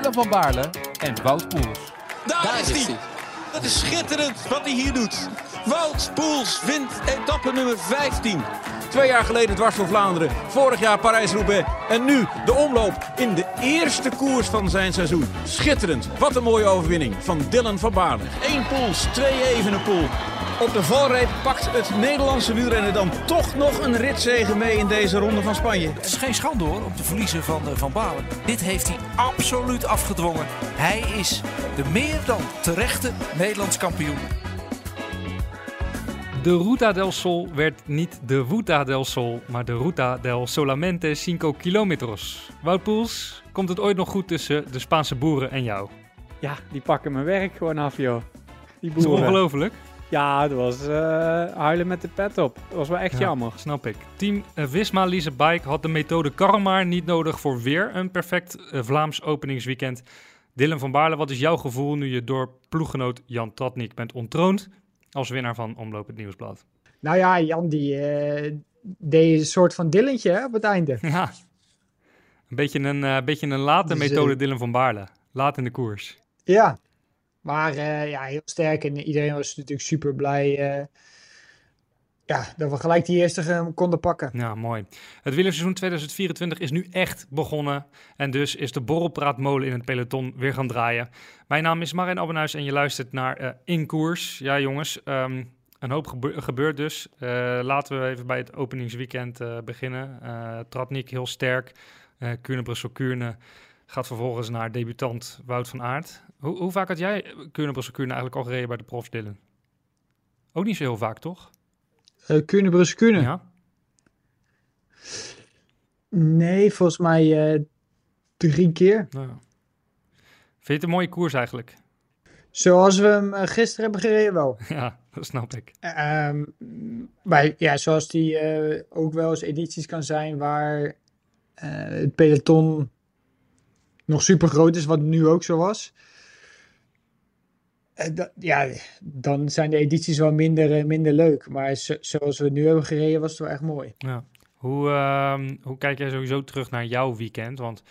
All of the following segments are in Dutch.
Willem van Baarle en Wout Poels. Daar, is hij. Dat is schitterend wat hij hier doet. Wout Poels wint etappe nummer 15. Twee jaar geleden dwars door Vlaanderen. Vorig jaar Parijs-Roubaix. En nu de omloop in de eerste koers van zijn seizoen. Schitterend. Wat een mooie overwinning van Dylan van Baarle. Eén Poels, twee Evenepoel. Op de valreep pakt het Nederlandse wielrennen dan toch nog een ritzegen mee in deze ronde van Spanje. Het is geen schande hoor om te verliezen van eh, Van Balen. Dit heeft hij absoluut afgedwongen. Hij is de meer dan terechte Nederlands kampioen. De Ruta del Sol werd niet de Vuta del Sol, maar de Ruta del Solamente 5 Kilometros. Wout Poels, komt het ooit nog goed tussen de Spaanse boeren en jou? Ja, die pakken mijn werk gewoon af, joh. Die Dat is boeren. ongelooflijk. Ja, dat was eh, huilen met de pet op. Dat was wel echt Ja, jammer. Snap ik. Team eh, Visma Lease Bike had de methode Karma niet nodig voor weer een perfect eh, Vlaams openingsweekend. Dylan van Baarle, wat is jouw gevoel nu je door ploeggenoot Jan Tratnik bent ontroond als winnaar van Omloop het Nieuwsblad? Nou ja, Jan die eh, deed een soort van dillentje hè, op het einde. Ja, een beetje een, eh, beetje een late Dus, methode Dylan van Baarle. Laat in de koers. Ja, maar eh, ja, heel sterk en iedereen was natuurlijk super blij eh, ja, dat we gelijk die eerste eh, konden pakken. Ja, mooi. Het wielerseizoen 2024 is nu echt begonnen. En dus is de borrelpraatmolen in het peloton weer gaan draaien. Mijn naam is Marijn Abbenhuis en je luistert naar eh, In Koers. Ja, jongens, ehm, een hoop gebe- gebeurt dus. Laten we even bij het openingsweekend beginnen. Tratnik heel sterk. Uh, Kuurne Brussel Kuurne gaat vervolgens naar debutant Wout van Aert. Hoe, hoe vaak had jij Kuurne Brussel Kuurne eigenlijk al gereden bij de profs, Dylan? Ook niet zo heel vaak, toch? Uh, Kuurne, Brussel, Kuurne. Ja. Nee, volgens mij eh, drie keer. Nou, vind je het een mooie koers eigenlijk? Zoals we hem eh, gisteren hebben gereden wel. Ja, dat snap ik. Ehm, maar ja, zoals die eh, ook wel eens edities kan zijn waar eh, het peloton nog super groot is, wat nu ook zo was. Eh, ja, dan zijn de edities wel minder, eh, minder leuk. Maar zo- zoals we nu hebben gereden, was het wel echt mooi. Ja. Hoe, ehm, hoe kijk jij sowieso terug naar jouw weekend? Want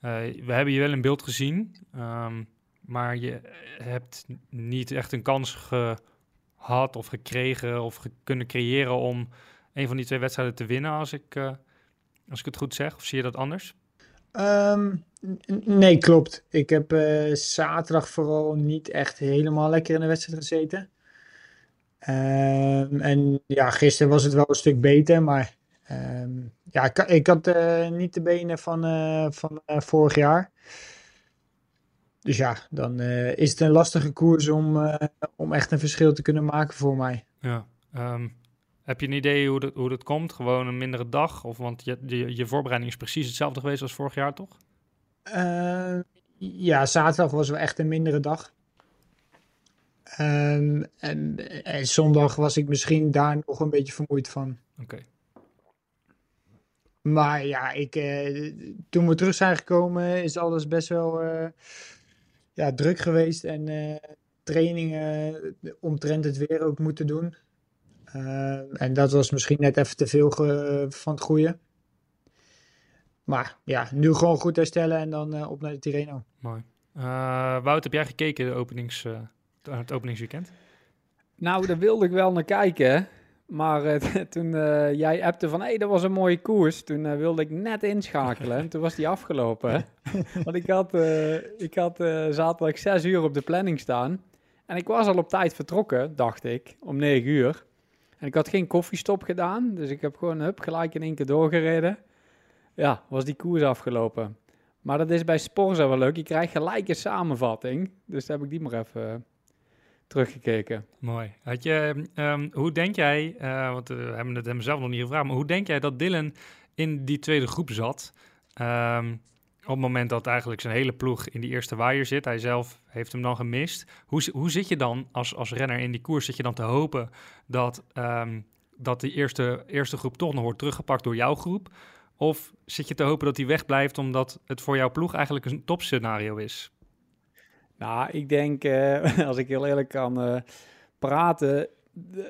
eh, we hebben je wel in beeld gezien, ehm, maar je hebt niet echt een kans gehad of gekregen of kunnen creëren om een van die twee wedstrijden te winnen, als ik, als ik het goed zeg. Of zie je dat anders? Ehm, nee, klopt. Ik heb eh, zaterdag vooral niet echt helemaal lekker in de wedstrijd gezeten. Ehm, en ja, gisteren was het wel een stuk beter, maar ehm, ja, ik, ik had eh, niet de benen van, eh, van vorig jaar. Dus ja, dan is het een lastige koers om, om echt een verschil te kunnen maken voor mij. Ja. Heb je een idee hoe dat, hoe dat komt? Gewoon een mindere dag? Of, want je, je, je voorbereiding is precies hetzelfde geweest als vorig jaar, toch? Eh, ja, zaterdag was wel echt een mindere dag. Ehm, en, en zondag was ik misschien daar nog een beetje vermoeid van. Oké. Maar ja, ik, eh, toen we terug zijn gekomen is alles best wel eh, ja, druk geweest. En trainingen omtrent het weer ook moeten doen. Ehm, en dat was misschien net even te veel ge- van het goede. Maar ja, nu gewoon goed herstellen en dan eh, op naar de Tirreno. Mooi. Eh, Wout, heb jij gekeken de openings, eh, het openingsweekend? Nou, daar wilde ik wel naar kijken. Maar eh, toen eh, jij appte van, hé, hey, dat was een mooie koers. Toen eh, wilde ik net inschakelen. en toen was die afgelopen. Want ik had, eh, ik had eh, zaterdag zes uur op de planning staan. En ik was al op tijd vertrokken, dacht ik, om negen uur. En ik had geen koffiestop gedaan. Dus ik heb gewoon, hup, gelijk in één keer doorgereden. Ja, was die koers afgelopen. Maar dat is bij Sporza wel leuk. Je krijgt gelijk een samenvatting. Dus daar heb ik die maar even eh, teruggekeken. Mooi. Had je, ehm, hoe denk jij, eh, want eh, we hebben het hem zelf nog niet gevraagd, maar hoe denk jij dat Dylan in die tweede groep zat? Ehm, op het moment dat eigenlijk zijn hele ploeg in die eerste waaier zit, hij zelf heeft hem dan gemist. Hoe, hoe zit je dan als, als renner in die koers? Zit je dan te hopen dat, ehm, dat die eerste, eerste groep toch nog wordt teruggepakt door jouw groep? Of zit je te hopen dat hij wegblijft omdat het voor jouw ploeg eigenlijk een topscenario is? Nou, ik denk, eh, als ik heel eerlijk kan eh, praten,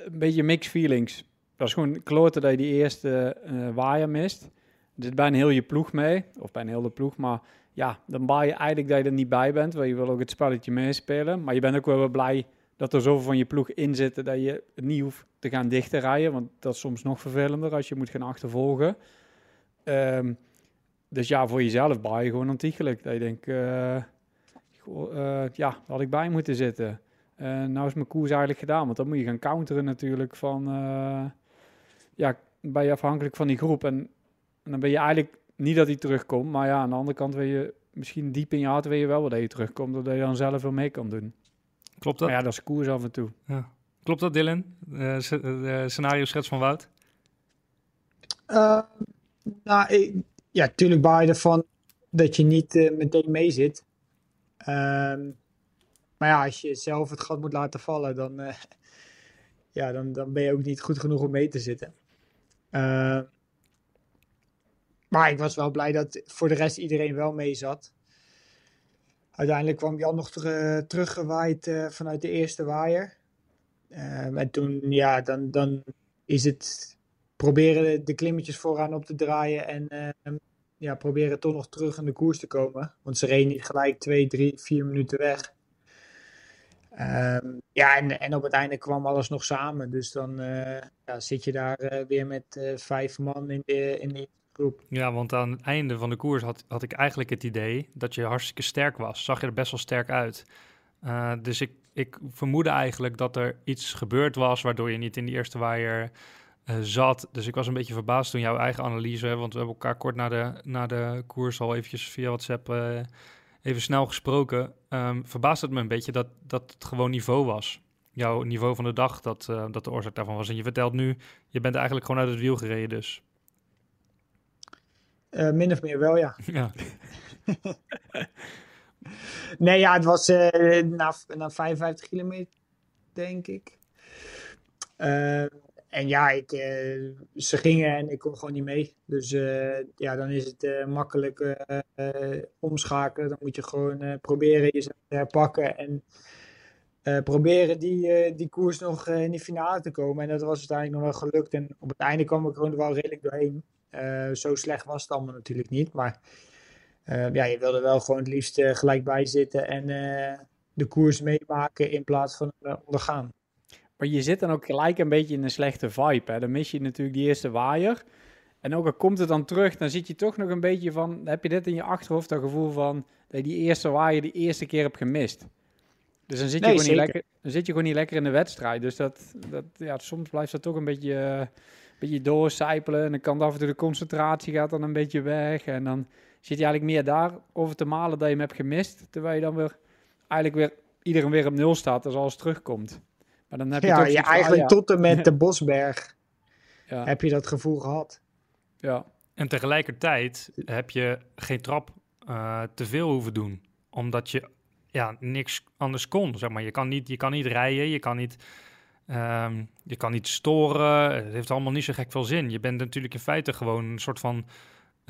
een beetje mixed feelings. Dat is gewoon kloten dat je die eerste uh, waaier mist. Er zit bijna heel je ploeg mee, of bijna heel de ploeg, maar ja, dan baal je eigenlijk dat je er niet bij bent, want je wil ook het spelletje meespelen. Maar je bent ook wel blij dat er zoveel van je ploeg in zitten dat je het niet hoeft te gaan dichterrijden, want dat is soms nog vervelender als je moet gaan achtervolgen. Um, dus ja, voor jezelf baal je gewoon ontiegelijk. Dat je denkt, uh, uh, ja, had ik bij moeten zitten. Uh, nou is mijn koers eigenlijk gedaan, want dan moet je gaan counteren natuurlijk van, ja, ben je afhankelijk van die groep. En, en, dan ben je eigenlijk niet dat hij terugkomt, maar ja, aan de andere kant wil je misschien diep in je hart wil je wel dat hij terugkomt, doordat je dan zelf wel mee kan doen. Klopt dat? Maar ja, dat is koers af en toe. Ja. Klopt dat, Dylan? scenario schets van Wout? nou, ik, ja, tuurlijk baal je ervan dat je niet uh, meteen mee zit. Um, maar ja, als je zelf het gat moet laten vallen, dan, uh, ja, dan, dan ben je ook niet goed genoeg om mee te zitten. Uh, maar ik was wel blij dat voor de rest iedereen wel mee zat. Uiteindelijk kwam Jan nog ter, teruggewaaid vanuit de eerste waaier. en toen, ja, dan, dan is het proberen de klimmetjes vooraan op te draaien en uh, ja, proberen toch nog terug in de koers te komen. Want ze reden niet gelijk twee, drie, vier minuten weg. Um, ja, en, en op het einde kwam alles nog samen. Dus dan uh, ja, zit je daar weer met vijf man in de, in de Ja, want aan het einde van de koers had, had ik eigenlijk het idee dat je hartstikke sterk was. Zag je er best wel sterk uit. dus ik, ik vermoedde eigenlijk dat er iets gebeurd was waardoor je niet in die eerste waaier uh, zat. Dus ik was een beetje verbaasd toen jouw eigen analyse, want we hebben elkaar kort na de, na de koers al eventjes via WhatsApp uh, even snel gesproken. Um, verbaasd het me een beetje dat, dat het gewoon niveau was. Jouw niveau van de dag, dat, dat de oorzaak daarvan was. En je vertelt nu, je bent eigenlijk gewoon uit het wiel gereden dus. Min of meer wel, ja. ja. nee, ja, het was na, na 55 kilometer, denk ik. Uh, en ja, ik, ze gingen en ik kon gewoon niet mee. Dus ja, dan is het makkelijk omschakelen. Dan moet je gewoon proberen jezelf te herpakken. En proberen die, die koers nog in de finale te komen. En dat was uiteindelijk nog wel gelukt. En op het einde kwam ik gewoon wel redelijk doorheen. Zo slecht was het allemaal natuurlijk niet. Maar ja, je wilde wel gewoon het liefst gelijk bij zitten. En de koers meemaken in plaats van ondergaan. Maar je zit dan ook gelijk een beetje in een slechte vibe. Hè? Dan mis je natuurlijk die eerste waaier. En ook al komt het dan terug, dan zit je toch nog een beetje van... Heb je dit in je achterhoofd, dat gevoel van... Dat je die eerste waaier de eerste keer hebt gemist. Dus dan zit, je gewoon niet lekker, dan zit je gewoon niet lekker in de wedstrijd. Dus dat, dat, ja, soms blijft dat toch een beetje, uh, beetje doorcijpelen. En dan kan af en toe de concentratie gaat dan een beetje weg. En dan zit je eigenlijk meer daar over te malen dat je hem hebt gemist. Terwijl je dan weer eigenlijk weer iedereen weer op nul staat als alles terugkomt. Maar dan heb je ja, je eigenlijk tot en met de Bosberg ja. heb je dat gevoel gehad. Ja. En tegelijkertijd heb je geen trap uh, te veel hoeven doen. Omdat je ja, niks anders kon. Zeg maar. je, kan niet, je kan niet rijden, je kan niet, um, je kan niet storen. Het heeft allemaal niet zo gek veel zin. Je bent natuurlijk in feite gewoon een soort van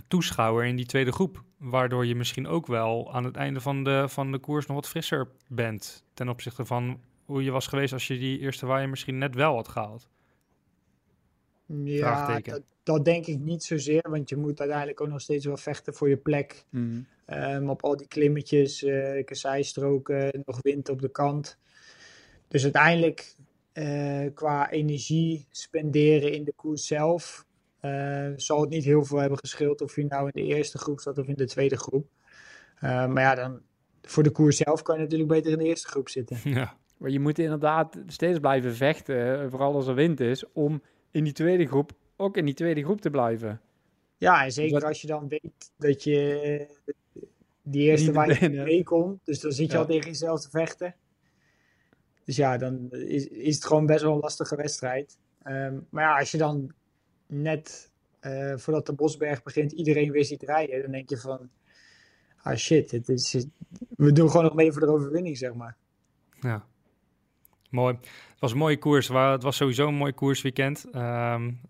toeschouwer in die tweede groep. Waardoor je misschien ook wel aan het einde van de, van de koers nog wat frisser bent. Ten opzichte van hoe je was geweest als je die eerste waaier misschien net wel had gehaald? Ja, dat, dat, denk ik niet zozeer, want je moet uiteindelijk ook nog steeds wel vechten voor je plek. Mm. Um, op al die klimmetjes, uh, kasseistroken, nog wind op de kant. Dus uiteindelijk uh, qua energie spenderen in de koers zelf, uh, zal het niet heel veel hebben geschild of je nou in de eerste groep zat of in de tweede groep. maar ja, dan, voor de koers zelf kan je natuurlijk beter in de eerste groep zitten. Ja. Maar je moet inderdaad steeds blijven vechten, vooral als er wind is, om in die tweede groep ook in die tweede groep te blijven. Ja, en zeker als je dan weet dat je die eerste waar je mee komt, dus dan zit je al tegen jezelf te vechten. Dus ja, dan is, is het gewoon best wel een lastige wedstrijd. Um, maar ja, als je dan net uh, voordat de Bosberg begint iedereen weer ziet rijden, dan denk je van, ah shit, het is, we doen gewoon nog mee voor de overwinning, zeg maar. Ja. Mooi. Het was een mooie koers. Het was sowieso een mooi koersweekend. Um,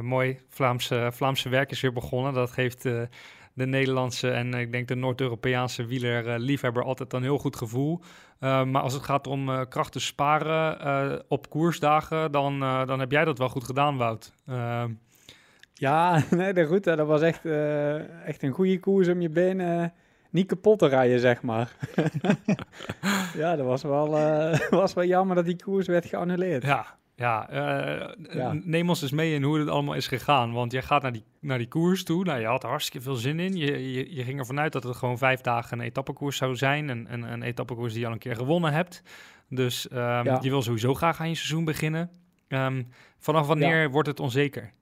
mooi Vlaamse, Vlaamse werk is weer begonnen. Dat geeft uh, de Nederlandse en ik denk de Noord-Europese wielerliefhebber altijd een heel goed gevoel. Uh, maar als het gaat om uh, krachten sparen op koersdagen, dan, dan heb jij dat wel goed gedaan, Wout. Ehm, ja, nee, de route, dat was echt, echt een goede koers om je benen niet kapot te rijden, zeg maar. ja, dat was wel, was wel jammer dat die koers werd geannuleerd. Ja, ja, uh, ja, neem ons eens mee in hoe het allemaal is gegaan. Want jij gaat naar die, naar die koers toe. Nou, je had er hartstikke veel zin in. Je, je, je ging ervan uit dat het gewoon vijf dagen een etappekoers zou zijn. En, en een etappekoers die je al een keer gewonnen hebt. Dus um, ja. je wil sowieso graag aan je seizoen beginnen. Um, vanaf wanneer wordt het onzeker?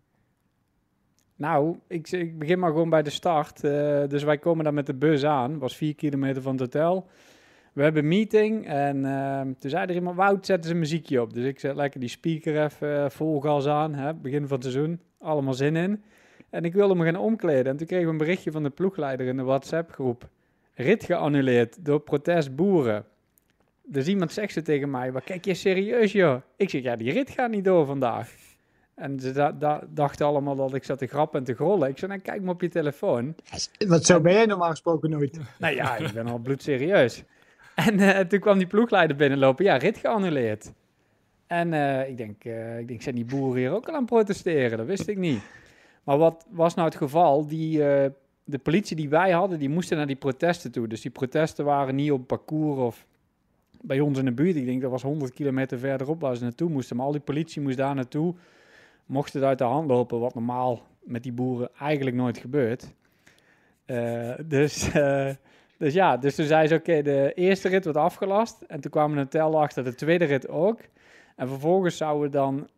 Nou, ik, ik, begin maar gewoon bij de start. Uh, dus wij komen daar met de bus aan. was vier kilometer van het hotel. We hebben een meeting en uh, toen zei er iemand, Wout, zetten ze een muziekje op. Dus ik zet lekker die speaker even uh, vol gas aan, hè, begin van het seizoen. Allemaal zin in. En ik wilde me gaan omkleden. En toen kregen we een berichtje van de ploegleider in de WhatsApp-groep. Rit geannuleerd door protestboeren. Dus iemand zegt ze tegen mij, maar kijk je serieus joh? Ik zeg, ja die rit gaat niet door vandaag. En ze da da dachten allemaal dat ik zat te grappen en te grollen. Ik zei, nou, kijk maar op je telefoon. Wat zo ben jij normaal gesproken nooit? nou ja, ik ben al bloedserieus. En uh, toen kwam die ploegleider binnenlopen. Ja, rit geannuleerd. En uh, ik denk, uh, ik denk, zijn die boeren hier ook al aan protesteren? Dat wist ik niet. Maar wat was nou het geval? Die, de politie die wij hadden, die moesten naar die protesten toe. Dus die protesten waren niet op parcours of bij ons in de buurt. Ik denk, dat was 100 kilometer verderop waar ze naartoe moesten. Maar al die politie moest daar naartoe mocht het uit de hand lopen, wat normaal met die boeren eigenlijk nooit gebeurt. Dus, dus ja, dus toen zei ze, oké, de eerste rit wordt afgelast. En toen kwamen een tel achter, de tweede rit ook. En vervolgens zouden we dan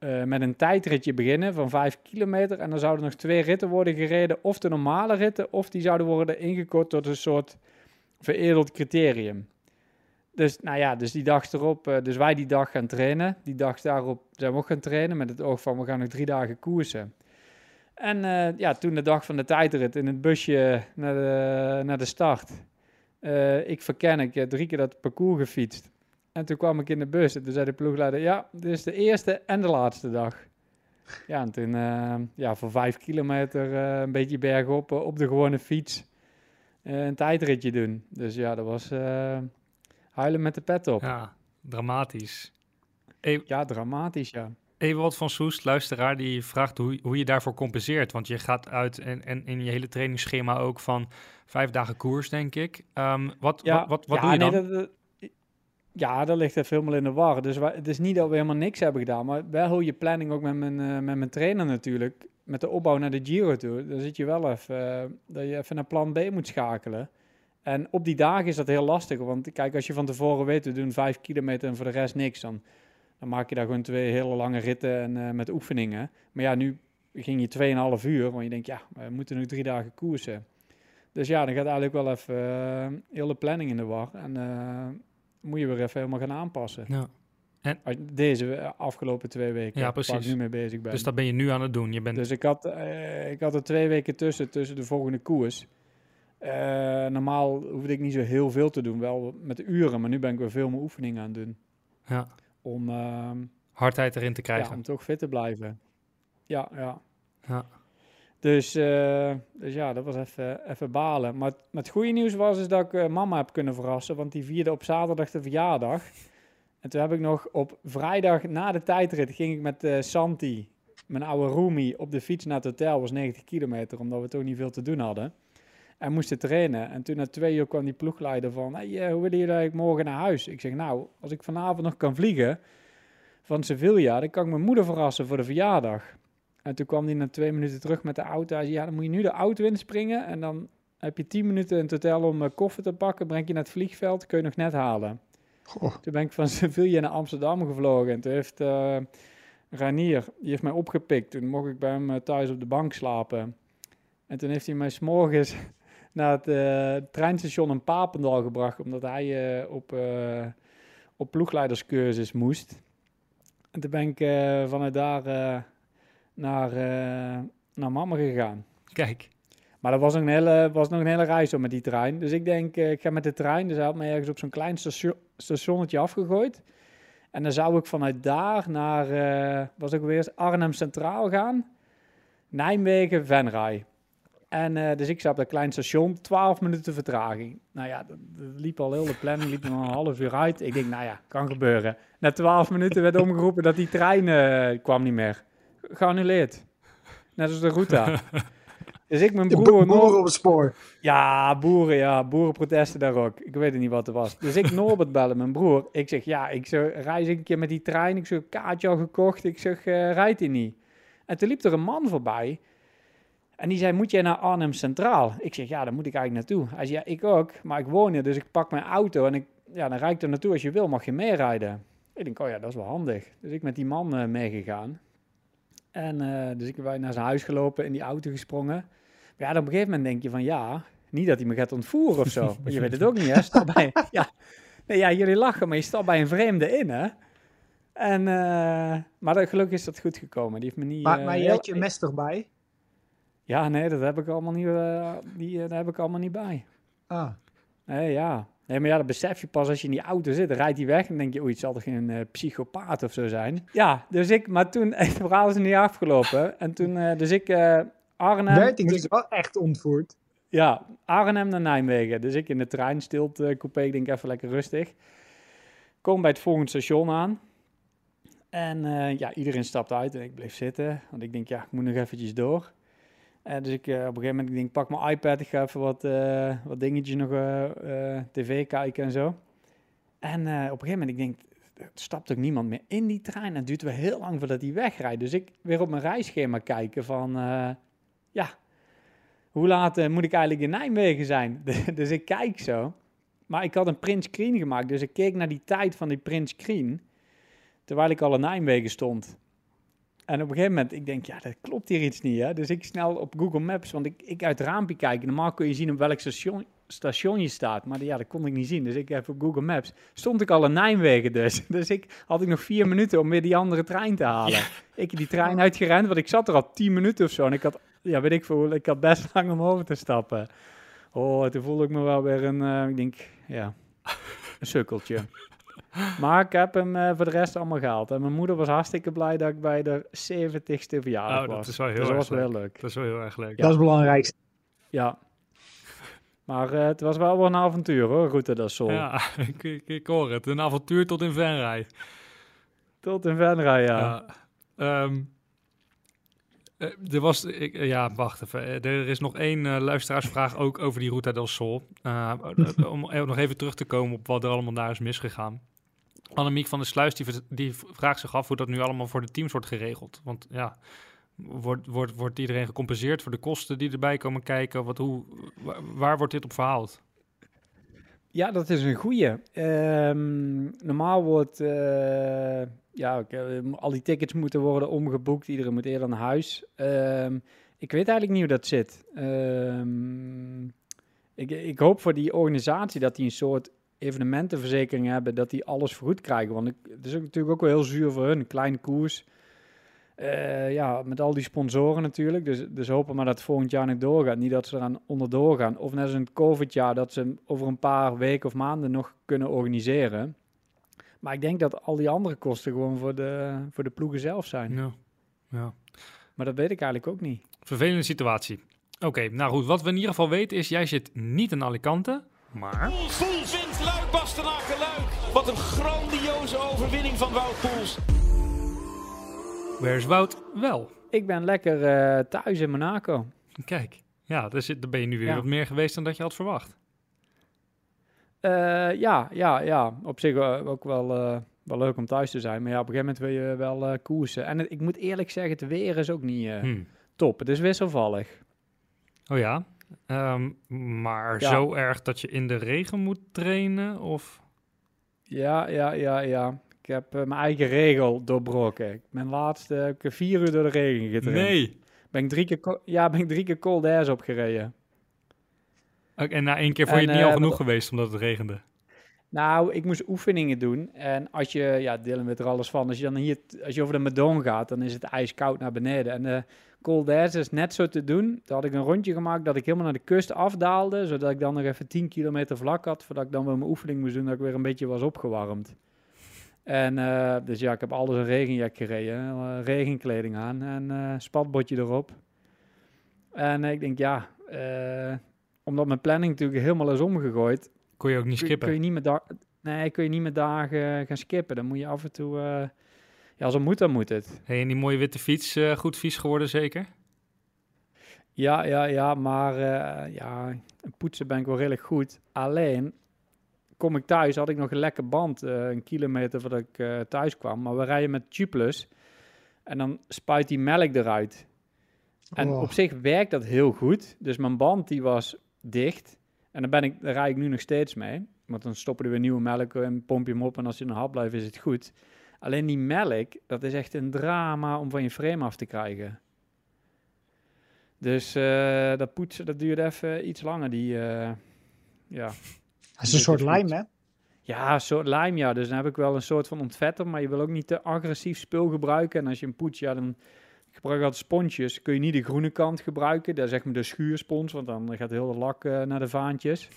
uh, met een tijdritje beginnen van 5 kilometer. En dan zouden nog twee ritten worden gereden, of de normale ritten, of die zouden worden ingekort tot een soort veredeld criterium. Dus nou ja, dus die dag erop, uh, dus wij die dag gaan trainen. Die dag daarop zijn we ook gaan trainen met het oog van we gaan nog drie dagen koersen. En uh, ja, toen de dag van de tijdrit in het busje naar de, naar de start. Uh, ik verken, ik heb drie keer dat parcours gefietst. En toen kwam ik in de bus en toen zei de ploegleider, ja, dit is de eerste en de laatste dag. Ja, en toen ja, voor vijf kilometer een beetje bergop op de gewone fiets een tijdritje doen. Dus ja, dat was Huilen met de pet op. Ja, dramatisch. ja, dramatisch, ja. Ewald van Soest, luisteraar, die vraagt hoe, hoe je daarvoor compenseert. Want je gaat uit en, en in je hele trainingsschema ook van vijf dagen koers, denk ik. Um, wat, ja, wat, wat, wat ja, doe je dan? dat, ja, dat ligt even helemaal in de war. Dus het is niet dat we helemaal niks hebben gedaan. Maar wel hoe je planning ook met mijn, uh, met mijn trainer natuurlijk. Met de opbouw naar de Giro toe. Dan zit je wel even, uh, dat je even naar plan B moet schakelen. En op die dagen is dat heel lastig, want kijk, als je van tevoren weet, we doen vijf kilometer en voor de rest niks, dan, dan maak je daar gewoon twee hele lange ritten en, uh, met oefeningen. Maar ja, nu ging je 2,5 uur, want je denkt, ja, we moeten nu drie dagen koersen. Dus ja, dan gaat eigenlijk wel even uh, heel de planning in de war en uh, moet je weer even helemaal gaan aanpassen. Ja. En? Deze afgelopen twee weken. Ja, precies. Waar ik nu mee bezig ben. Dus dat ben je nu aan het doen. Je bent... Dus ik had, ik had er twee weken tussen, tussen de volgende koers. Normaal hoefde ik niet zo heel veel te doen, wel met uren, maar nu ben ik weer veel meer oefeningen aan het doen. Ja. Om uh, hardheid erin te krijgen. Ja, om toch fit te blijven. Ja, ja. ja. Dus, uh, dus ja, dat was even, even balen. Maar, maar het goede nieuws was is dat ik uh, mama heb kunnen verrassen, want die vierde op zaterdag de verjaardag. En toen heb ik nog op vrijdag na de tijdrit ging ik met uh, Santi, mijn oude roomie, op de fiets naar het hotel. was 90 kilometer, omdat we toch niet veel te doen hadden en moesten trainen. En toen na twee uur kwam die ploegleider van, hey, uh, hoe willen jullie eigenlijk morgen naar huis? Ik zeg, nou, als ik vanavond nog kan vliegen van Sevilla, dan kan ik mijn moeder verrassen voor de verjaardag. En toen kwam hij na twee minuten terug met de auto. Hij zei, ja, dan moet je nu de auto inspringen en dan heb je tien minuten in het hotel om uh, koffer te pakken, breng je naar het vliegveld, kun je nog net halen. Goh. Toen ben ik van Sevilla naar Amsterdam gevlogen en toen heeft uh, Ranier, die heeft mij opgepikt. Toen mocht ik bij hem thuis op de bank slapen. En toen heeft hij mij s'morgens naar het uh, treinstation in Papendal gebracht, omdat hij uh, op, uh, op ploegleiderscursus moest. En toen ben ik vanuit daar naar, naar mama gegaan. Kijk. Maar dat was nog een hele, was nog een hele reis om met die trein. Dus ik denk, eh, ik ga met de trein. Dus hij had me ergens op zo'n klein station, stationnetje afgegooid. En dan zou ik vanuit daar naar, eh, was ook weer Arnhem Centraal gaan. Nijmegen, Venray. En eh, dus ik zat op dat klein station, 12 minuten vertraging. Nou ja, dat, dat liep al heel de planning, liep al een half uur uit. Ik denk, nou ja, kan gebeuren. Na 12 minuten werd omgeroepen dat die trein eh, kwam niet meer. Geannuleerd. Net als de route. Dus ik mijn broer... boeren Noor- op het spoor. ja, boeren, ja, boerenprotesten daar ook. Ik weet niet wat er was. Dus ik Norbert bellen, mijn broer. Ik zeg, ja, ik zeg, reis ik een keer met die trein. Ik zeg, een kaartje al gekocht. Ik zeg, eh rijdt hij niet? En toen liep er een man voorbij. En die zei, moet jij naar Arnhem Centraal? Ik zeg, ja, daar moet ik eigenlijk naartoe. Hij zei, ja, ik ook, maar ik woon hier, dus ik pak mijn auto en ik, ja, dan rijd ik er naartoe. Als je wil, mag je meerijden. Ik denk, oh ja, dat is wel handig. Dus ik met die man eh, meegegaan. En eh, dus ik ben naar zijn huis gelopen, in die auto gesprongen. Maar ja, dan op een gegeven moment denk je van, ja, niet dat hij me gaat ontvoeren of zo. Want je weet het ook niet, hè? Stap bij, ja. Nee, ja, jullie lachen, maar je stapt bij een vreemde in, hè? En, eh, maar gelukkig is dat goed gekomen. Die heeft me niet... Maar, maar je had je mes toch bij? Ja, nee, dat heb ik allemaal niet, eh, die, eh, daar heb ik allemaal niet bij. Ah. Nee, ja. Nee, maar ja, dat besef je pas als je in die auto zit. Dan rijdt hij weg en denk je, oei, het zal toch geen eh, psychopaat of zo zijn? Ja, dus ik, maar toen, het verhaal is niet afgelopen. En toen, dus ik, Arnhem... Werd ik moest dus wel echt ontvoerd? Ja, Arnhem naar Nijmegen. Dus ik in de trein, stilte, coupé, ik denk even lekker rustig. Kom bij het volgende station aan. En ja, iedereen stapt uit en ik bleef zitten. Want ik denk, ja, ik moet nog eventjes door. En dus ik eh, op een gegeven moment, ik denk, pak mijn iPad, ik ga even wat, eh, wat dingetjes nog eh, eh, tv kijken en zo. En eh, op een gegeven moment, ik denk, er stapt ook niemand meer in die trein. Het duurt wel heel lang voordat hij wegrijdt. Dus ik weer op mijn reisschema kijken van, eh, ja, hoe laat eh, moet ik eigenlijk in Nijmegen zijn? dus ik kijk zo. Maar ik had een print screen gemaakt, dus ik keek naar die tijd van die print screen. Terwijl ik al in Nijmegen stond. En op een gegeven moment, ik denk, ja, dat klopt hier iets niet, hè. Dus ik snel op Google Maps, want ik, ik uit het raampje kijken. Normaal kun je zien op welk station, station je staat. Maar ja, dat kon ik niet zien. Dus ik even op Google Maps. Stond ik al in Nijmegen dus. Dus ik had ik nog vier minuten om weer die andere trein te halen. Ik heb die trein uitgerend, want ik zat er al tien minuten of zo. En ik had, ja, weet ik veel, ik had best lang om over te stappen. Oh, toen voelde ik me wel weer een, eh, ik denk, ja, een sukkeltje. Maar ik heb hem eh, voor de rest allemaal gehaald. En mijn moeder was hartstikke blij dat ik bij de 70ste verjaardag Oh, dat was. is wel heel dus dat erg was wel leuk. Dat is wel heel erg leuk. Dat is het belangrijkste. Ja. Maar eh, het was wel wel een avontuur hoor, Route dat Sol. Ja, ik, ik, ik hoor het. Een avontuur tot in Venray. Tot in Venray, ja. Ja. Ehm, eh, er was, ik, ja, wacht even. Er is nog één eh, luisteraarsvraag ook over die Ruta del Sol. Om nog even terug te komen op wat er allemaal daar is misgegaan. Annemiek van der Sluis die, die vraagt zich af hoe dat nu allemaal voor de teams wordt geregeld. Want ja, wordt, wordt, wordt iedereen gecompenseerd voor de kosten die erbij komen kijken? Wat, hoe, wa- waar wordt dit op verhaald? Ja, dat is een goeie. Ehm, normaal wordt, eh, ja, oké, al die tickets moeten worden omgeboekt. Iedereen moet eerder naar huis. Ehm, ik weet eigenlijk niet hoe dat zit. Ehm, ik, ik hoop voor die organisatie dat die een soort evenementenverzekering hebben, dat die alles vergoed krijgen. Want ik, het is ook natuurlijk ook wel heel zuur voor hun, een kleine koers. Eh, ja, met al die sponsoren natuurlijk. Dus, dus hopen maar dat het volgend jaar nog doorgaat. Niet dat ze eraan onderdoor gaan. Of net als in het COVID-jaar, dat ze hem over een paar weken of maanden nog kunnen organiseren. Maar ik denk dat al die andere kosten gewoon voor de, voor de ploegen zelf zijn. Ja. ja. Maar dat weet ik eigenlijk ook niet. Vervelende situatie. Oké, nou goed. Wat we in ieder geval weten is, jij zit niet in Alicante, maar... Luik Bastenaken Luik. Wat een grandioze overwinning van Wout Poels. Waar is Wout wel? Ik ben lekker eh, thuis in Monaco. Kijk, ja, daar, zit, daar ben je nu weer Ja. wat meer geweest dan dat je had verwacht. Eh, ja, ja, ja. Op zich eh, ook wel, eh, wel leuk om thuis te zijn. Maar ja, op een gegeven moment wil je wel eh, koersen. En het- ik moet eerlijk zeggen, het weer is ook niet eh, Hm. top. Het is wisselvallig. Oh ja, Ehm, maar Ja. zo erg dat je in de regen moet trainen? Of... Ja, ja, ja, ja. Ik heb eh, mijn eigen regel doorbroken. Ik ben laatst eh, heb ik vier uur door de regen getraind. Nee. Ben ik drie keer, ja, ben ik drie keer cold airs opgereden. Oké, En na één keer vond je En, het niet al eh, genoeg geweest omdat het regende? Nou, ik moest oefeningen doen. En als je, ja, Dylan weet er alles van. Als je dan hier, als je over de Madon gaat, dan is het ijskoud naar beneden. En de Col is net zo te doen. Daar had ik een rondje gemaakt dat ik helemaal naar de kust afdaalde, zodat ik dan nog even 10 kilometer vlak had, voordat ik dan weer mijn oefening moest doen, dat ik weer een beetje was opgewarmd. En eh, dus ja, ik heb alles een regenjack gereden, eh, regenkleding aan en eh spatbotje erop. En ik denk, ja, omdat mijn planning natuurlijk helemaal is omgegooid, Kon je ook niet kun, skippen. kun je niet met nee, kun je niet met dagen gaan skippen. Dan moet je af en toe, ja, als het moet, dan moet het. Hey, en die mooie witte fiets, eh, goed vies geworden zeker? Ja, ja, ja, maar eh, ja, poetsen ben ik wel redelijk goed. Alleen, kom ik thuis, had ik nog een lekker band, eh, een kilometer voordat ik eh, thuis kwam. Maar we rijden met tubeless en dan spuit die melk eruit. En Oh. op zich werkt dat heel goed. Dus mijn band die was dicht. En dan ben ik, daar rijd ik nu nog steeds mee. Want dan stoppen er weer nieuwe melk en pomp je hem op. En als je in een hap blijft, is het goed. Alleen die melk, dat is echt een drama om van je frame af te krijgen. Dus eh, dat poetsen, dat duurde even iets langer. Die, eh, ja. Het is een soort lijm, hè? ja, een soort lijm, ja. Dus dan heb ik wel een soort van ontvetter. Maar je wil ook niet te agressief spul gebruiken. En als je een poets, ja, dan ik gebruik ik altijd sponsjes. Kun je niet de groene kant gebruiken. Dat is zeg maar de schuurspons, want dan gaat heel de lak eh, naar de vaantjes.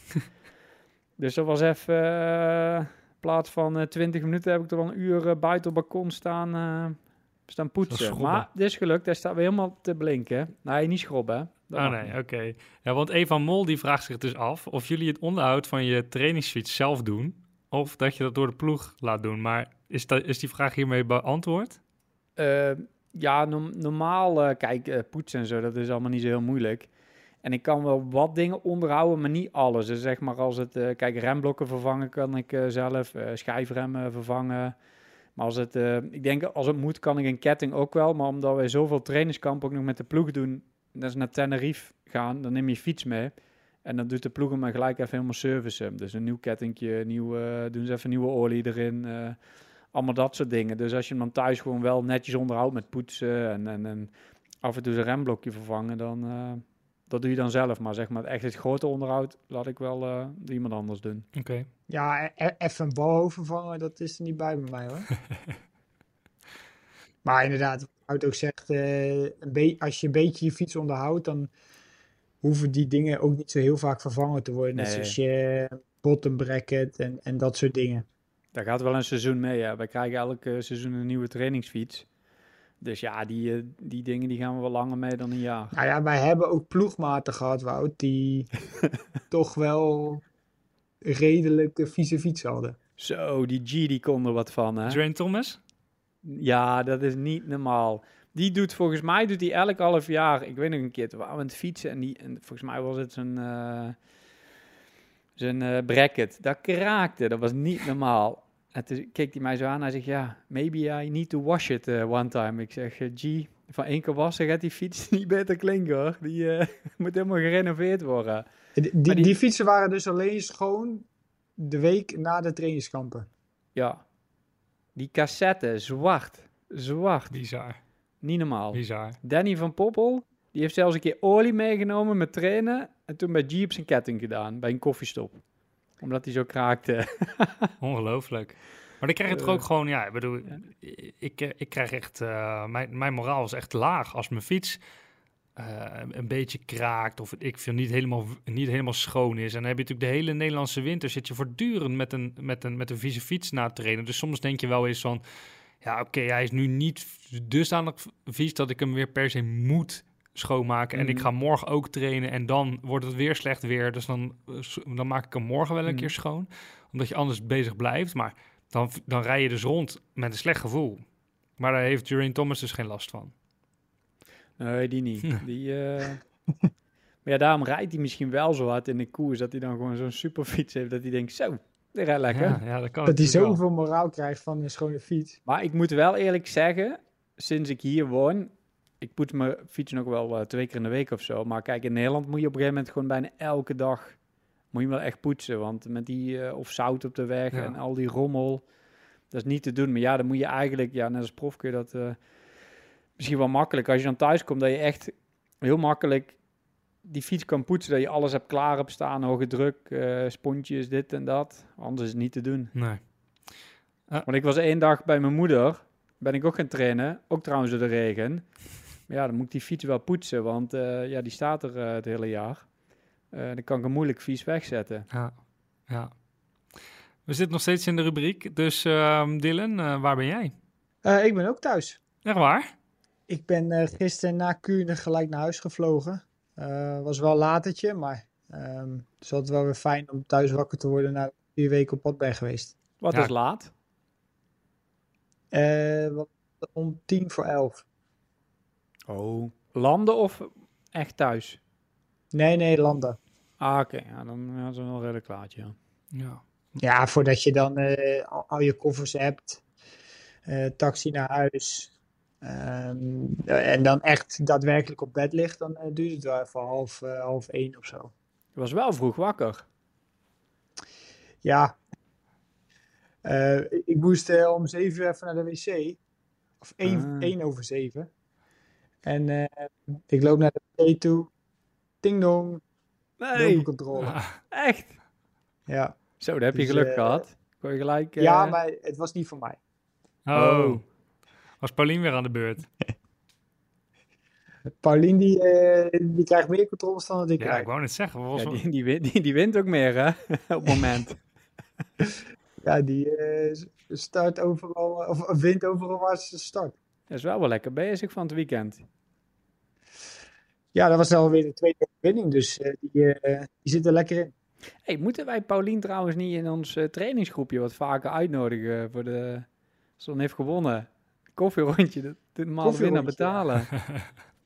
dus dat was even... eh, plaats van eh 20 minuten heb ik er wel een uur eh, buiten op het balkon staan, eh, staan poetsen. Maar het is gelukt, hij staat weer helemaal te blinken. Nee, niet schrobben, hè. Dat mag nee, oké. Ja, want Evan Mol die vraagt zich dus af of jullie het onderhoud van je trainingsfiets zelf doen. Of dat je dat door de ploeg laat doen. Maar is, dat, is die vraag hiermee beantwoord? Eh, ja, norm- normaal, eh, kijk, eh, poetsen en zo, dat is allemaal niet zo heel moeilijk. En ik kan wel wat dingen onderhouden, maar niet alles. Dus zeg maar als het, eh, kijk, remblokken vervangen kan ik eh, zelf, eh, schijfremmen vervangen. Maar als het, ik denk als het moet, kan ik een ketting ook wel. Maar omdat wij zoveel trainingskamp ook nog met de ploeg doen, dat is naar Tenerife gaan, dan neem je fiets mee. En dan doet de ploeg hem gelijk even helemaal servicen. Dus een nieuw kettingje, nieuw, doen ze even nieuwe olie erin. allemaal dat soort dingen. Dus als je hem dan thuis gewoon wel netjes onderhoudt met poetsen en, en, en af en toe zijn remblokje vervangen, dan dat doe je dan zelf. Maar zeg maar echt het grote onderhoud laat ik wel eh, iemand anders doen. Oké. Ja, e- e- even een bal vervangen, dat is er niet bij bij mij hoor. maar inderdaad, wat Hout ook zegt, eh, een als je een beetje je fiets onderhoudt, dan hoeven die dingen ook niet zo heel vaak vervangen te worden. Net zoals je bottom bracket en, en dat soort dingen. Daar gaat wel een seizoen mee. Ja. Wij krijgen elk eh, seizoen een nieuwe trainingsfiets. Dus ja, die, eh, die dingen die gaan we wel langer mee dan een jaar. Nou ja, wij hebben ook ploegmaten gehad, Wout, die toch wel redelijk vieze fiets hadden. Zo, die G die kon er wat van, hè? Drain Thomas? Ja, dat is niet normaal. Die doet volgens mij doet hij elk half jaar. Ik weet nog een keer, toen waren we aan het fietsen en, die, en volgens mij was het zijn, eh, zijn eh, bracket. Dat kraakte, dat was niet normaal. En toen keek hij mij zo aan en hij zegt, ja, maybe I need to wash it eh, one time. Ik zeg, eh, G, van één keer wassen gaat die fiets niet beter klinken hoor. Die eh, moet helemaal gerenoveerd worden. Die, die, Maar die- die fietsen waren dus alleen schoon de week na de trainingskampen. Ja, die cassette, zwart, zwart, Bizar. niet normaal. Bizar. Danny van Poppel, die heeft zelfs een keer olie meegenomen met trainen. En toen bij Jeep zijn ketting gedaan, bij een koffiestop. Omdat hij zo kraakte. Ongelooflijk. Maar dan krijg je toch Eh, ook gewoon, ja, ik bedoel, ik, eh, ik krijg echt, eh, mijn, mijn moraal is echt laag als mijn fiets eh, een beetje kraakt of ik vind niet helemaal, niet helemaal schoon is. En dan heb je natuurlijk de hele Nederlandse winter zit je voortdurend met een, met een, met een vieze fiets na te trainen. Dus soms denk je wel eens van, ja oké, hij is nu niet dusdanig vies dat ik hem weer per se moet schoonmaken. En ik Mhm. ga morgen ook trainen en dan wordt het weer slecht weer. Dus dan, eh, dan maak ik hem morgen wel een Mhm. keer schoon. Omdat je anders bezig blijft. Maar dan, dan rij je dus rond met een slecht gevoel. Maar daar heeft Geraint Thomas dus geen last van. Nee, die niet. Die, eh, maar ja, daarom rijdt hij misschien wel zo hard in de koers. Dat hij dan gewoon zo'n superfiets heeft. Dat hij denkt, zo, dit rijdt lekker. Ja, ja, dat kan Dat hij wel. zoveel moraal krijgt van een schone fiets. Maar ik moet wel eerlijk zeggen, sinds ik hier woon, ik poets mijn fiets nog wel eh, twee keer in de week of zo. Maar kijk, in Nederland moet je op een gegeven moment gewoon bijna elke dag, moet je wel echt poetsen. Want met die, eh, of zout op de weg Ja. en al die rommel, dat is niet te doen. Maar ja, dan moet je eigenlijk, ja, net als prof kun je dat eh, misschien wel makkelijk. Als je dan thuis komt, dat je echt heel makkelijk die fiets kan poetsen. Dat je alles hebt klaar op staan, hoge druk, spontjes, dit en dat. Anders is het niet te doen. Nee. Want ik was één dag bij mijn moeder, ben ik ook gaan trainen, ook trouwens door de regen. Ja, dan moet ik die fiets wel poetsen, want eh, ja, die staat er eh, het hele jaar. Eh, dan kan ik hem moeilijk vies wegzetten. Ja, ja. We zitten nog steeds in de rubriek. Dus ehm, Dylan, eh, waar ben jij? Eh, ik ben ook thuis. Echt waar? Ik ben eh, gisteren na Kuurne gelijk naar huis gevlogen. Eh, was wel een latertje, maar ehm het is altijd wel weer fijn om thuis wakker te worden na vier weken op pad ben geweest. Wat Ja. is laat? Eh, wat, om tien voor elf. Oh. Landen of echt thuis? Nee, nee, landen. Ah, oké. Ja, dan ja, is wel redelijk laat, ja. Ja. Ja, voordat je dan eh, al, al je koffers hebt, eh, taxi naar huis. ehm, en dan echt daadwerkelijk op bed ligt, dan eh, duurt het wel even half, eh, half één of zo. Je was wel vroeg wakker. Ja, Eh, ik moest eh, om zeven uur even naar de wc. Of één, Ah. één over zeven. En eh, ik loop naar de wc toe. Ting dong, Nee, loopcontrole. echt? Ja. Zo, daar heb je Dus, geluk eh, gehad. Kon je gelijk... eh, ja, maar het was niet voor mij. Oh. Oh. Was Paulien weer aan de beurt? Paulien die, eh, die krijgt meer controles dan dat ik Ja, krijg. ik wou net zeggen. wat Was Ja, die, die, wint, die, die wint ook meer, hè? Op het moment. Ja, die eh, start overal, of wint overal waar ze start. Dat is wel wel lekker bezig van het weekend. Ja, dat was alweer de tweede winning, dus eh, die, eh, die zit er lekker in. Hey, moeten wij Paulien trouwens niet in ons eh, trainingsgroepje wat vaker uitnodigen voor de... Als ze dan heeft gewonnen. Koffierondje, normaal de winnaar betalen.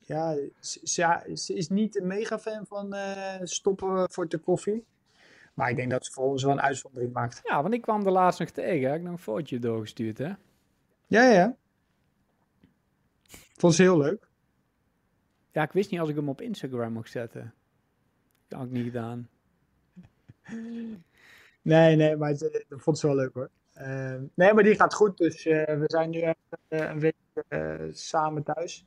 Ja, ze, ja, ze is niet een mega fan van stoppen voor de koffie. Maar ik denk dat ze voor ons wel een uitzondering maakt. Ja, want ik kwam er laatst nog tegen. Heb ik nog een fotootje doorgestuurd, hè? Ja, ja. Vond ze heel leuk. Ja, ik wist niet als ik hem op Instagram mocht zetten. Dat had ik niet gedaan. Nee, nee, maar het, dat vond ze wel leuk hoor. Eh, nee, maar die gaat goed. Dus eh, we zijn nu eh, een week eh, samen thuis.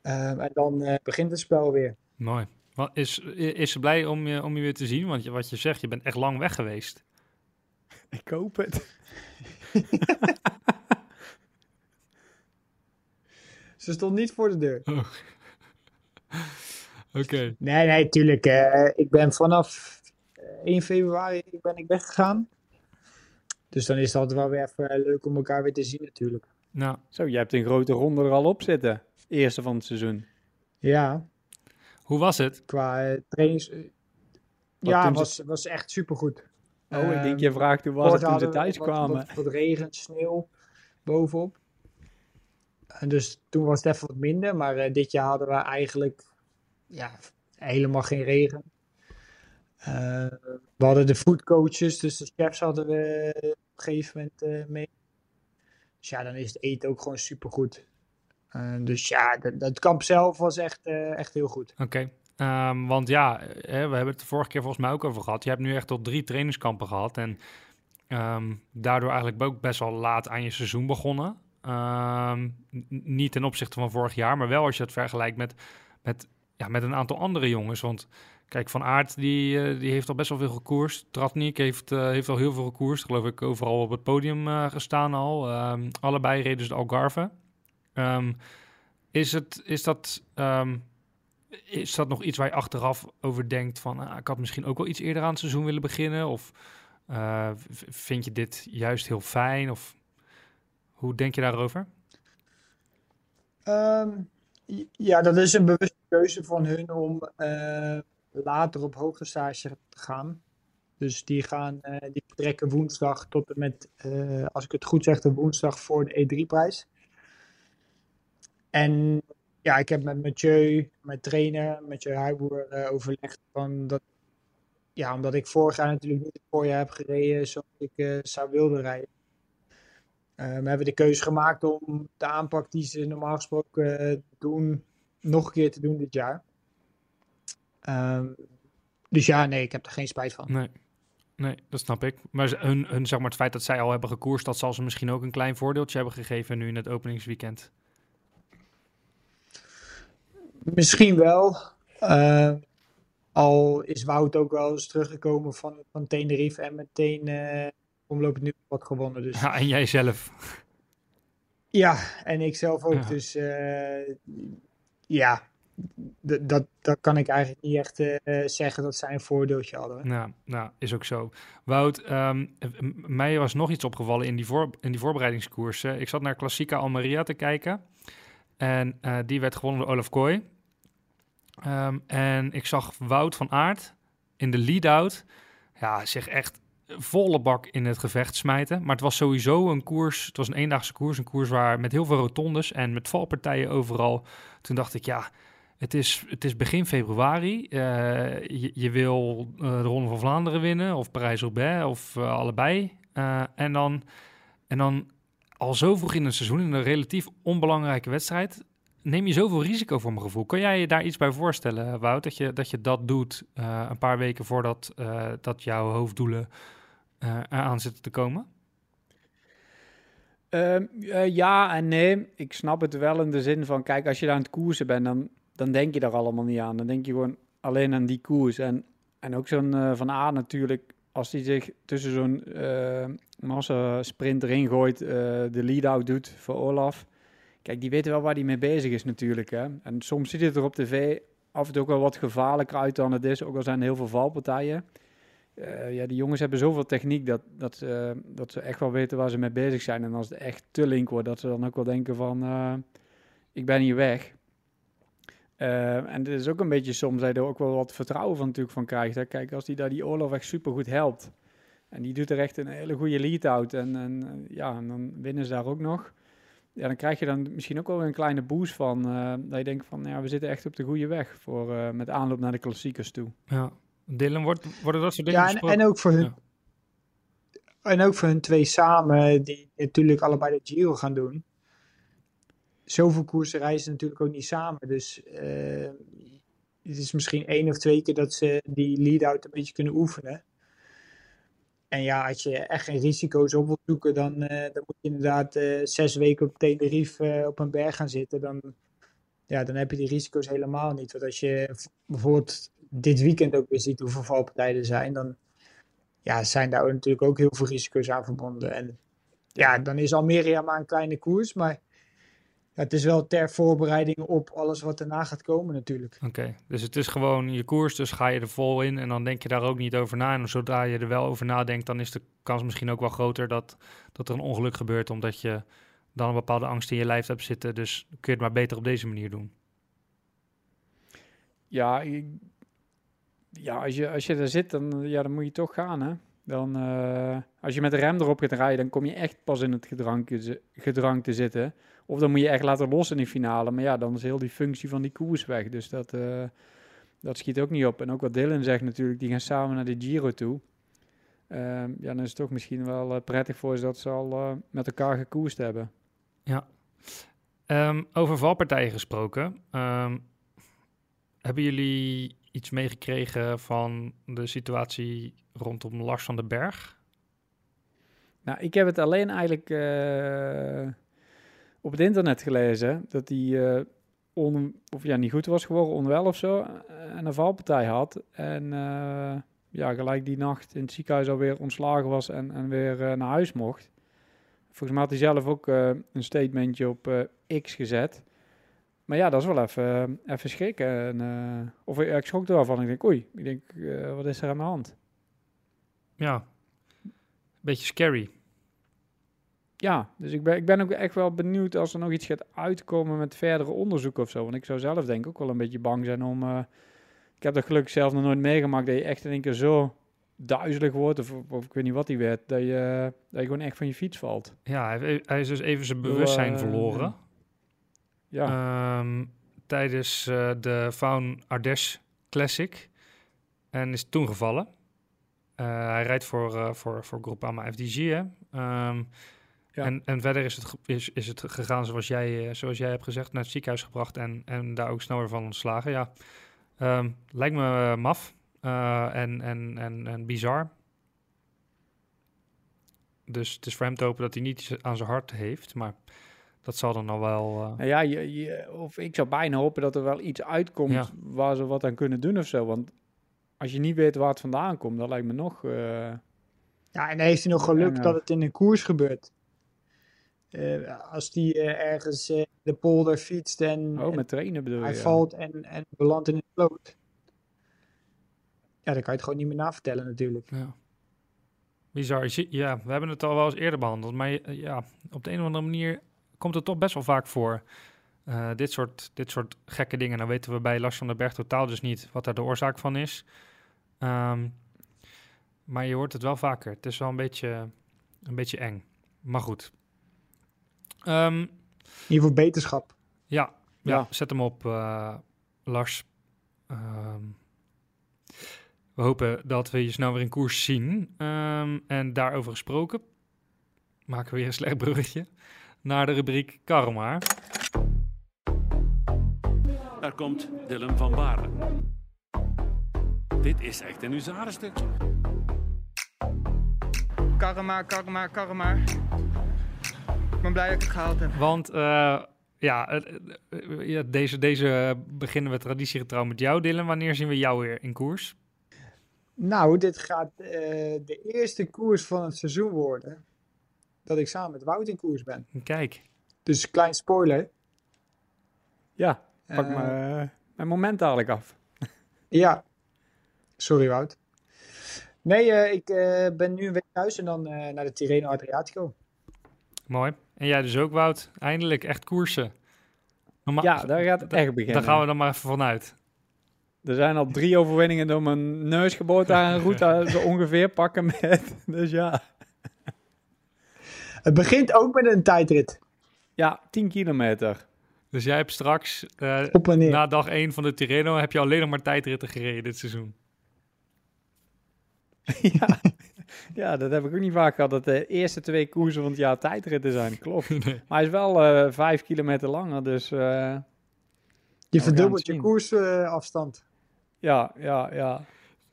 Eh, en dan eh, begint het spel weer. Mooi. Wat, is, is ze blij om je, om je weer te zien? Want je, wat je zegt, je bent echt lang weg geweest. Ik hoop het. Ze stond niet voor de deur. Oké. Nee, nee, tuurlijk. eh, ik ben vanaf eh, 1 februari ben ik weggegaan. Dus dan is het altijd wel weer even eh, leuk om elkaar weer te zien natuurlijk. Nou, Zo, je hebt een grote ronde er al op zitten. Eerste van het seizoen. Ja, hoe was het? qua eh, trainings... eh, ja, ze- was, was echt supergoed. Oh, ik denk Ehm, je vraagt hoe was het toen ze thuis kwamen. Wat, wat regen, sneeuw bovenop. En dus toen was het even wat minder. Maar eh, dit jaar hadden we eigenlijk ja, helemaal geen regen. Eh, we hadden de foodcoaches, dus de chefs hadden we op een gegeven moment eh, mee. Dus ja, dan is het eten ook gewoon supergoed. Eh dus ja, dat kamp zelf was echt, echt heel goed. Oké. Ehm, want ja, we hebben het de vorige keer volgens mij ook over gehad. Je hebt nu echt tot drie trainingskampen gehad. En ehm, daardoor eigenlijk ook best wel laat aan je seizoen begonnen. Ehm, niet ten opzichte van vorig jaar, maar wel als je het vergelijkt met, met, ja, met een aantal andere jongens. Want kijk, Van Aert die, eh, die heeft al best wel veel gekoerst. Tratnik heeft, eh, heeft al heel veel gekoerst. Geloof ik overal op het podium eh, gestaan al. Ehm, allebei reden ze de Algarve. Ehm, is, het, is dat... is dat nog iets waar je achteraf over denkt van ah, ik had misschien ook wel iets eerder aan het seizoen willen beginnen? Of vind je dit juist heel fijn? Of hoe denk je daarover? Ehm, ja, dat is een bewuste keuze van hun om eh, later op hoogtestage te gaan. Dus die gaan, eh, die vertrekken woensdag tot en met, eh, als ik het goed zeg, de woensdag voor de E3-prijs. En ja, ik heb met Mathieu, mijn trainer, Mathieu Huiboer, eh, overlegd van dat, ja, omdat ik vorig jaar natuurlijk niet het voorjaar heb gereden zoals ik zou willen rijden. Eh, we hebben de keuze gemaakt om de aanpak die ze normaal gesproken eh, doen, nog een keer te doen dit jaar. Ehm, dus ja, nee, ik heb er geen spijt van. Nee. Nee, dat snap ik. Maar hun, hun, zeg maar, het feit dat zij al hebben gekoerst, dat zal ze misschien ook een klein voordeeltje hebben gegeven nu in het openingsweekend. Misschien wel. Eh, al is Wout ook wel eens teruggekomen van, van Tenerife en meteen omloop het nu wat gewonnen. Dus Ja, en jij zelf. Ja, en ik zelf ook. Ja. Dus eh, ja, d- dat, dat kan ik eigenlijk niet echt eh, zeggen dat zij een voordeeltje hadden. Nou, nou, is ook zo. Wout, ehm, mij was nog iets opgevallen in die, voor, in die voorbereidingskoersen. Ik zat naar Klassica Almeria te kijken. En eh, die werd gewonnen door Olaf Kooi. Ehm, en ik zag Wout van Aert in de lead-out. Ja, zich echt volle bak in het gevecht smijten. Maar het was sowieso een koers. Het was een eendaagse koers. Een koers waar met heel veel rotondes en met valpartijen overal. Toen dacht ik, ja, het is, het is begin februari. Eh, je, je wil eh, de Ronde van Vlaanderen winnen of Parijs-Roubaix of eh, allebei. En, dan, en dan al zo vroeg in het seizoen, in een relatief onbelangrijke wedstrijd, neem je zoveel risico voor mijn gevoel. Kan jij je daar iets bij voorstellen, Wout, dat je dat, doet eh, een paar weken voordat eh, dat jouw hoofddoelen eh eraan zitten te komen? Ehm, eh, ja en nee. Ik snap het wel in de zin van, kijk, als je daar aan het koersen bent, dan, dan denk je daar allemaal niet aan. Dan denk je gewoon alleen aan die koers. En, en ook zo'n Van A natuurlijk, als hij zich tussen zo'n massa sprint erin gooit, de lead-out doet voor Olaf. Kijk, die weten wel waar hij mee bezig is natuurlijk. Hè? En soms ziet het er op tv af en toe ook wel wat gevaarlijker uit dan het is. Ook al zijn er heel veel valpartijen. Eh, ja, die jongens hebben zoveel techniek dat, dat, ze- dat ze echt wel weten waar ze mee bezig zijn. En als het echt te link wordt, dat ze dan ook wel denken van, eh, ik ben hier weg. Eh, en het is ook een beetje soms dat je er ook wel wat vertrouwen van natuurlijk van krijgt. Hè. Kijk, als die daar die Olaf echt super goed helpt. En die doet er echt een hele goede lead-out. En, en eh, ja, en dan winnen ze daar ook nog. Ja, dan krijg je dan misschien ook wel een kleine boost van. eh, dat je denkt van, ja, we zitten echt op de goede weg. Voor, eh, met aanloop naar de klassiekers toe. Ja. Dylan, wordt, worden dat soort dingen Ja, en, ook voor hun. Ja. En ook voor hun twee samen, die natuurlijk allebei de Giro gaan doen. Zoveel koersen reizen natuurlijk ook niet samen. Dus eh, het is misschien één of twee keer dat ze die lead-out een beetje kunnen oefenen. En ja, als je echt geen risico's op wilt zoeken, dan, eh, dan moet je inderdaad eh, zes weken op Tenerife eh, op een berg gaan zitten. Dan, ja, dan heb je die risico's helemaal niet. Want als je bijvoorbeeld dit weekend ook weer ziet hoeveel valpartijen zijn, dan ja, zijn daar natuurlijk ook heel veel risico's aan verbonden. En ja, dan is Almeria maar een kleine koers, maar ja, het is wel ter voorbereiding op alles wat daarna gaat komen natuurlijk. Oké, dus het is gewoon je koers, dus ga je er vol in en dan denk je daar ook niet over na. En zodra je er wel over nadenkt, dan is de kans misschien ook wel groter dat, dat er een ongeluk gebeurt, omdat je dan een bepaalde angst in je lijf hebt zitten. Dus kun je het maar beter op deze manier doen. Ja, ik- ja als, je, als je er zit, dan, ja, dan moet je toch gaan. Hè? Dan, eh, als je met de rem erop gaat rijden, dan kom je echt pas in het gedrang te zitten. Of dan moet je echt laten los in die finale. Maar ja, dan is heel die functie van die koers weg. Dus dat, eh, dat schiet ook niet op. En ook wat Dylan zegt natuurlijk, die gaan samen naar de Giro toe. Ehm, ja, dan is het toch misschien wel eh, prettig voor ze dat ze al eh, met elkaar gekoerst hebben. Ehm, over valpartijen gesproken. ehm, hebben jullie iets meegekregen van de situatie rondom Lars van den Berg? Nou, ik heb het alleen eigenlijk op het internet gelezen dat hij on, of ja, niet goed was geworden, onwel of zo, eh, en een valpartij had. En eh, ja, gelijk die nacht in het ziekenhuis alweer ontslagen was en, en weer naar huis mocht. Volgens mij had hij zelf ook een statementje op X gezet. Maar ja, dat is wel even, even schrikken. En, of ik, schrok er wel van. Ik denk, oei, ik denk, wat is er aan de hand? Ja, beetje scary. Ja, dus ik ben, ik ben ook echt wel benieuwd als er nog iets gaat uitkomen met verdere onderzoek of zo. Want ik zou zelf denk ik ook wel een beetje bang zijn om... eh, ik heb dat gelukkig zelf nog nooit meegemaakt dat je echt in één keer zo duizelig wordt. Of, of ik weet niet wat die werd. Dat je, dat je gewoon echt van je fiets valt. Ja, hij, heeft- hij is dus even zijn bewustzijn eh, verloren. Ja, Ehm, tijdens eh, de Faun Ardèche Classic. En is toen gevallen. Hij rijdt voor, voor, voor Groupama FDG. Hè? Ehm, Ja. en, en verder is het, is, is het gegaan zoals jij, eh, zoals jij hebt gezegd, naar het ziekenhuis gebracht en, en daar ook snel weer van ontslagen. Ja, Ehm, lijkt me eh, maf eh, en, en, en, en bizar. Dus het is voor hem te hopen dat hij niet aan zijn hart heeft, maar dat zal dan al wel... eh, nou ja je, je- of ik zou bijna hopen dat er wel iets uitkomt Ja. waar ze wat aan kunnen doen of zo. Want als je niet weet waar het vandaan komt, dan lijkt me nog... eh, Ja, en dan heeft hij nog geluk Ja. dat het in een koers gebeurt. Eh, als die eh, ergens eh, de polder fietst en, Oh, met trainen bedoel je? hij valt en, en belandt in een sloot. Ja, dan kan je het gewoon niet meer navertellen natuurlijk. Ja. Bizar. Ja, we hebben het al wel eens eerder behandeld. Maar ja, op de een of andere manier komt het toch best wel vaak voor. Dit, soort, dit soort gekke dingen. Nou weten we bij Lars van den Berg totaal dus niet wat daar de oorzaak van is. Ehm, maar je hoort het wel vaker. Het is wel een beetje, een beetje eng. Maar goed. Ehm, In ieder geval beterschap. ja, ja. Ja. zet hem op, eh, Lars. Ehm, we hopen dat we je snel weer in koers zien. Ehm, en daarover gesproken, maken we weer een slecht bruggetje naar de rubriek Karma. Daar komt Dylan van Baarle. Dit is echt een huzarenstukje. Karma, karma, karma. Ik ben blij dat ik het gehaald heb. Want eh, ja, eh, ja, deze, deze beginnen we traditiegetrouw met jou, Dylan. Wanneer zien we jou weer in koers? Nou, dit gaat eh, de eerste koers van het seizoen worden. Dat ik samen met Wout in koers ben. Kijk, Dus klein spoiler. Ja, pak maar eh, mijn moment dadelijk af. Ja. Sorry, Wout. Nee, eh, ik eh, ben nu een week thuis en dan eh, naar de Tirreno Adriatico. mooi. En jij dus ook, Wout. Eindelijk echt koersen. Normaal- Ja, daar gaat het echt beginnen. Daar gaan we dan maar even vanuit. Er zijn al drie overwinningen door mijn neus geboord daar een route zo ongeveer pakken met. Dus ja. Het begint ook met een tijdrit. Ja, 10 kilometer. Dus jij hebt straks, eh, na dag 1 van de Tirreno, heb je alleen nog maar tijdritten gereden dit seizoen. ja. ja, dat heb ik ook niet vaak gehad. Dat de eerste twee koersen van het jaar tijdritten zijn. Klopt. Nee. Maar hij is wel eh vijf kilometer langer. Dus eh, Je verdubbelt je koersafstand. ja, ja, ja.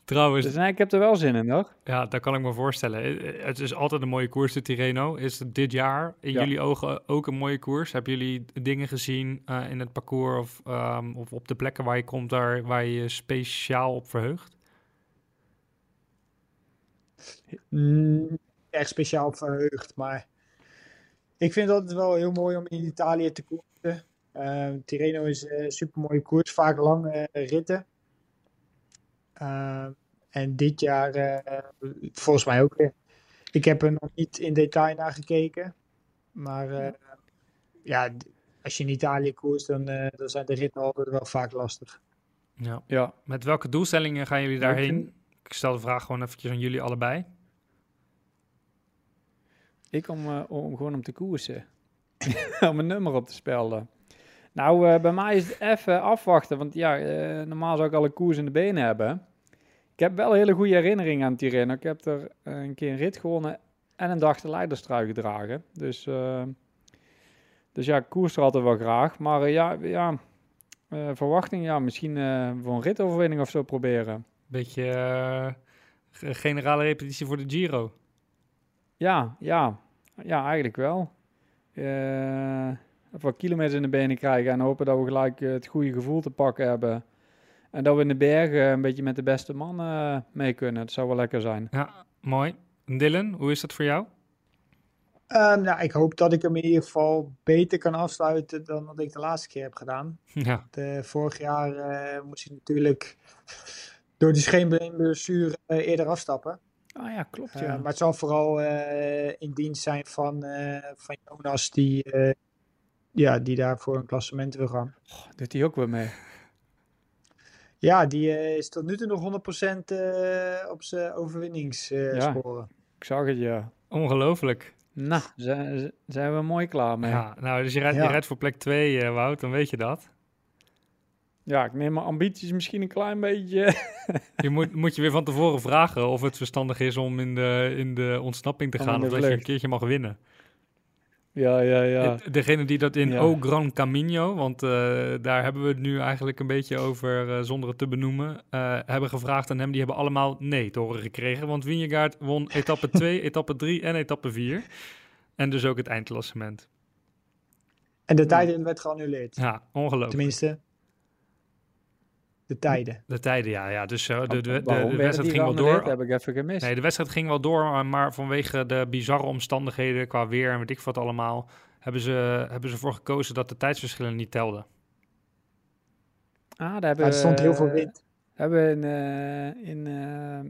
Trouwens, Dus nee, ik heb er wel zin in hoor. ja, dat kan ik me voorstellen. Eh, Het is altijd een mooie koers, de Tirreno. Is het dit jaar in Ja. jullie ogen ook een mooie koers? Hebben jullie dingen gezien eh, in het parcours of, ehm, of op de plekken waar je komt daar, waar je je speciaal op verheugt? Mm, echt speciaal verheugd, maar ik vind het altijd wel heel mooi om in Italië te koersen. Eh, Tirreno is een super mooie koers, vaak lange ritten. Eh, en dit jaar eh, volgens mij ook weer. Ik heb er nog niet in detail naar gekeken, maar eh, ja, als je in Italië koerst, dan, eh, dan zijn de ritten altijd wel vaak lastig. Ja. Ja. Met welke doelstellingen gaan jullie daarheen? Ik stel de vraag gewoon eventjes aan jullie allebei. Ik om, eh, om gewoon om te koersen. om een nummer op te spelden. Nou, eh, bij mij is het even afwachten. Want ja, eh, normaal zou ik al een koers in de benen hebben. Ik heb wel een hele goede herinnering aan Tirreno. Ik heb er een keer een rit gewonnen en een dag de leiderstrui gedragen. Dus, dus ja, ik koers er altijd wel graag. Maar ja, ja verwachting, ja, misschien voor een ritoverwinning of zo proberen. Beetje eh, ge- generale repetitie voor de Giro. Ja, ja, ja, eigenlijk wel. Eh, even wat kilometers in de benen krijgen en hopen dat we gelijk eh, het goede gevoel te pakken hebben. En dat we in de bergen een beetje met de beste mannen eh, mee kunnen. Dat zou wel lekker zijn. Ja, mooi. Dylan, hoe is dat voor jou? Ehm, nou, ik hoop dat ik hem in ieder geval beter kan afsluiten dan dat ik de laatste keer heb gedaan. Ja, De, vorig jaar eh, moest ik natuurlijk door die scheenbeenblessure eh, eerder afstappen. Ah ja, klopt Eh, ja. maar het zal vooral eh, in dienst zijn van, eh, van Jonas die, eh, ja, die daar voor een klassement wil gaan. Doet hij ook weer mee. Ja, die is tot nu toe nog 100% eh, op zijn overwinningsscore. Ik zag het ja. ongelooflijk. Nou, zijn, zijn we mooi klaar mee. Ja, nou, dus je rijdt, je rijdt voor plek 2, eh, Wout, dan weet je dat. Ik neem mijn ambities misschien een klein beetje. Je moet, moet je weer van tevoren vragen of het verstandig is om in de, in de ontsnapping te Om gaan. Of dat je een keertje mag winnen. ja, ja, ja. Degene die dat in Ja. O Gran Camino, want eh, daar hebben we het nu eigenlijk een beetje over, eh, zonder het te benoemen, eh, hebben gevraagd aan hem. Die hebben allemaal nee te horen gekregen. Want Vingegaard won etappe 2, etappe 3 en etappe 4. En dus ook het eindklassement. En de tijden werd geannuleerd. Ja, ongelooflijk. Tenminste, de tijden. De tijden, ja. ja. Dus eh, de, de, de, wedstrijd ging wel door. heb ik even gemist. Nee, de wedstrijd ging wel door, maar- maar vanwege de bizarre omstandigheden qua weer en weet ik wat allemaal, hebben ze, hebben ze voor gekozen dat de tijdsverschillen niet telden. Ah, daar hebben Ja, er stond heel veel we- wind. Hebben we in, eh, in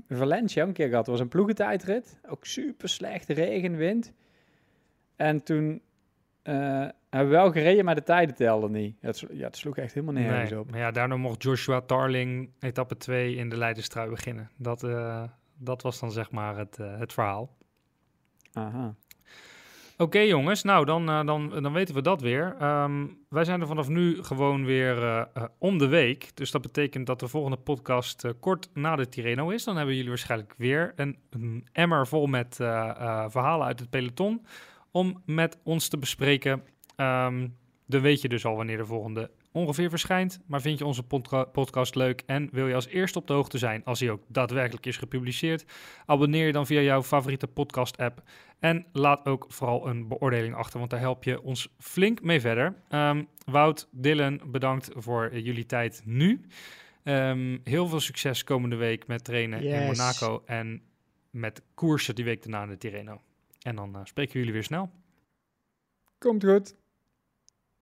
eh, Valencia een keer gehad. Het was een ploegentijdrit. Ook super slecht regen, wind. En toen eh, hebben we wel gereden, maar de tijden telden niet. Ja, het sloeg echt helemaal nergens Nee, op. maar ja, daardoor mocht Joshua Tarling etappe 2 in de Leidenstrui beginnen. Dat, eh, dat was dan zeg maar het, eh, het verhaal. Aha. Oké jongens, nou dan, eh, dan, dan weten we dat weer. Ehm, wij zijn er vanaf nu gewoon weer om de week. Dus dat betekent dat de volgende podcast kort na de Tirreno is. Dan hebben jullie waarschijnlijk weer een, een emmer vol met verhalen uit het peloton. Om met ons te bespreken. Ehm, dan weet je dus al wanneer de volgende ongeveer verschijnt. Maar vind je onze podca- podcast leuk en wil je als eerste op de hoogte zijn als hij ook daadwerkelijk is gepubliceerd? Abonneer je dan via jouw favoriete podcast app. En laat ook vooral een beoordeling achter, want daar help je ons flink mee verder. Ehm, Wout, Dylan, bedankt voor jullie tijd nu. Ehm, heel veel succes komende week met trainen in. Monaco en met koersen die week daarna in de Tirreno. En dan eh, spreken we jullie weer snel. Komt goed.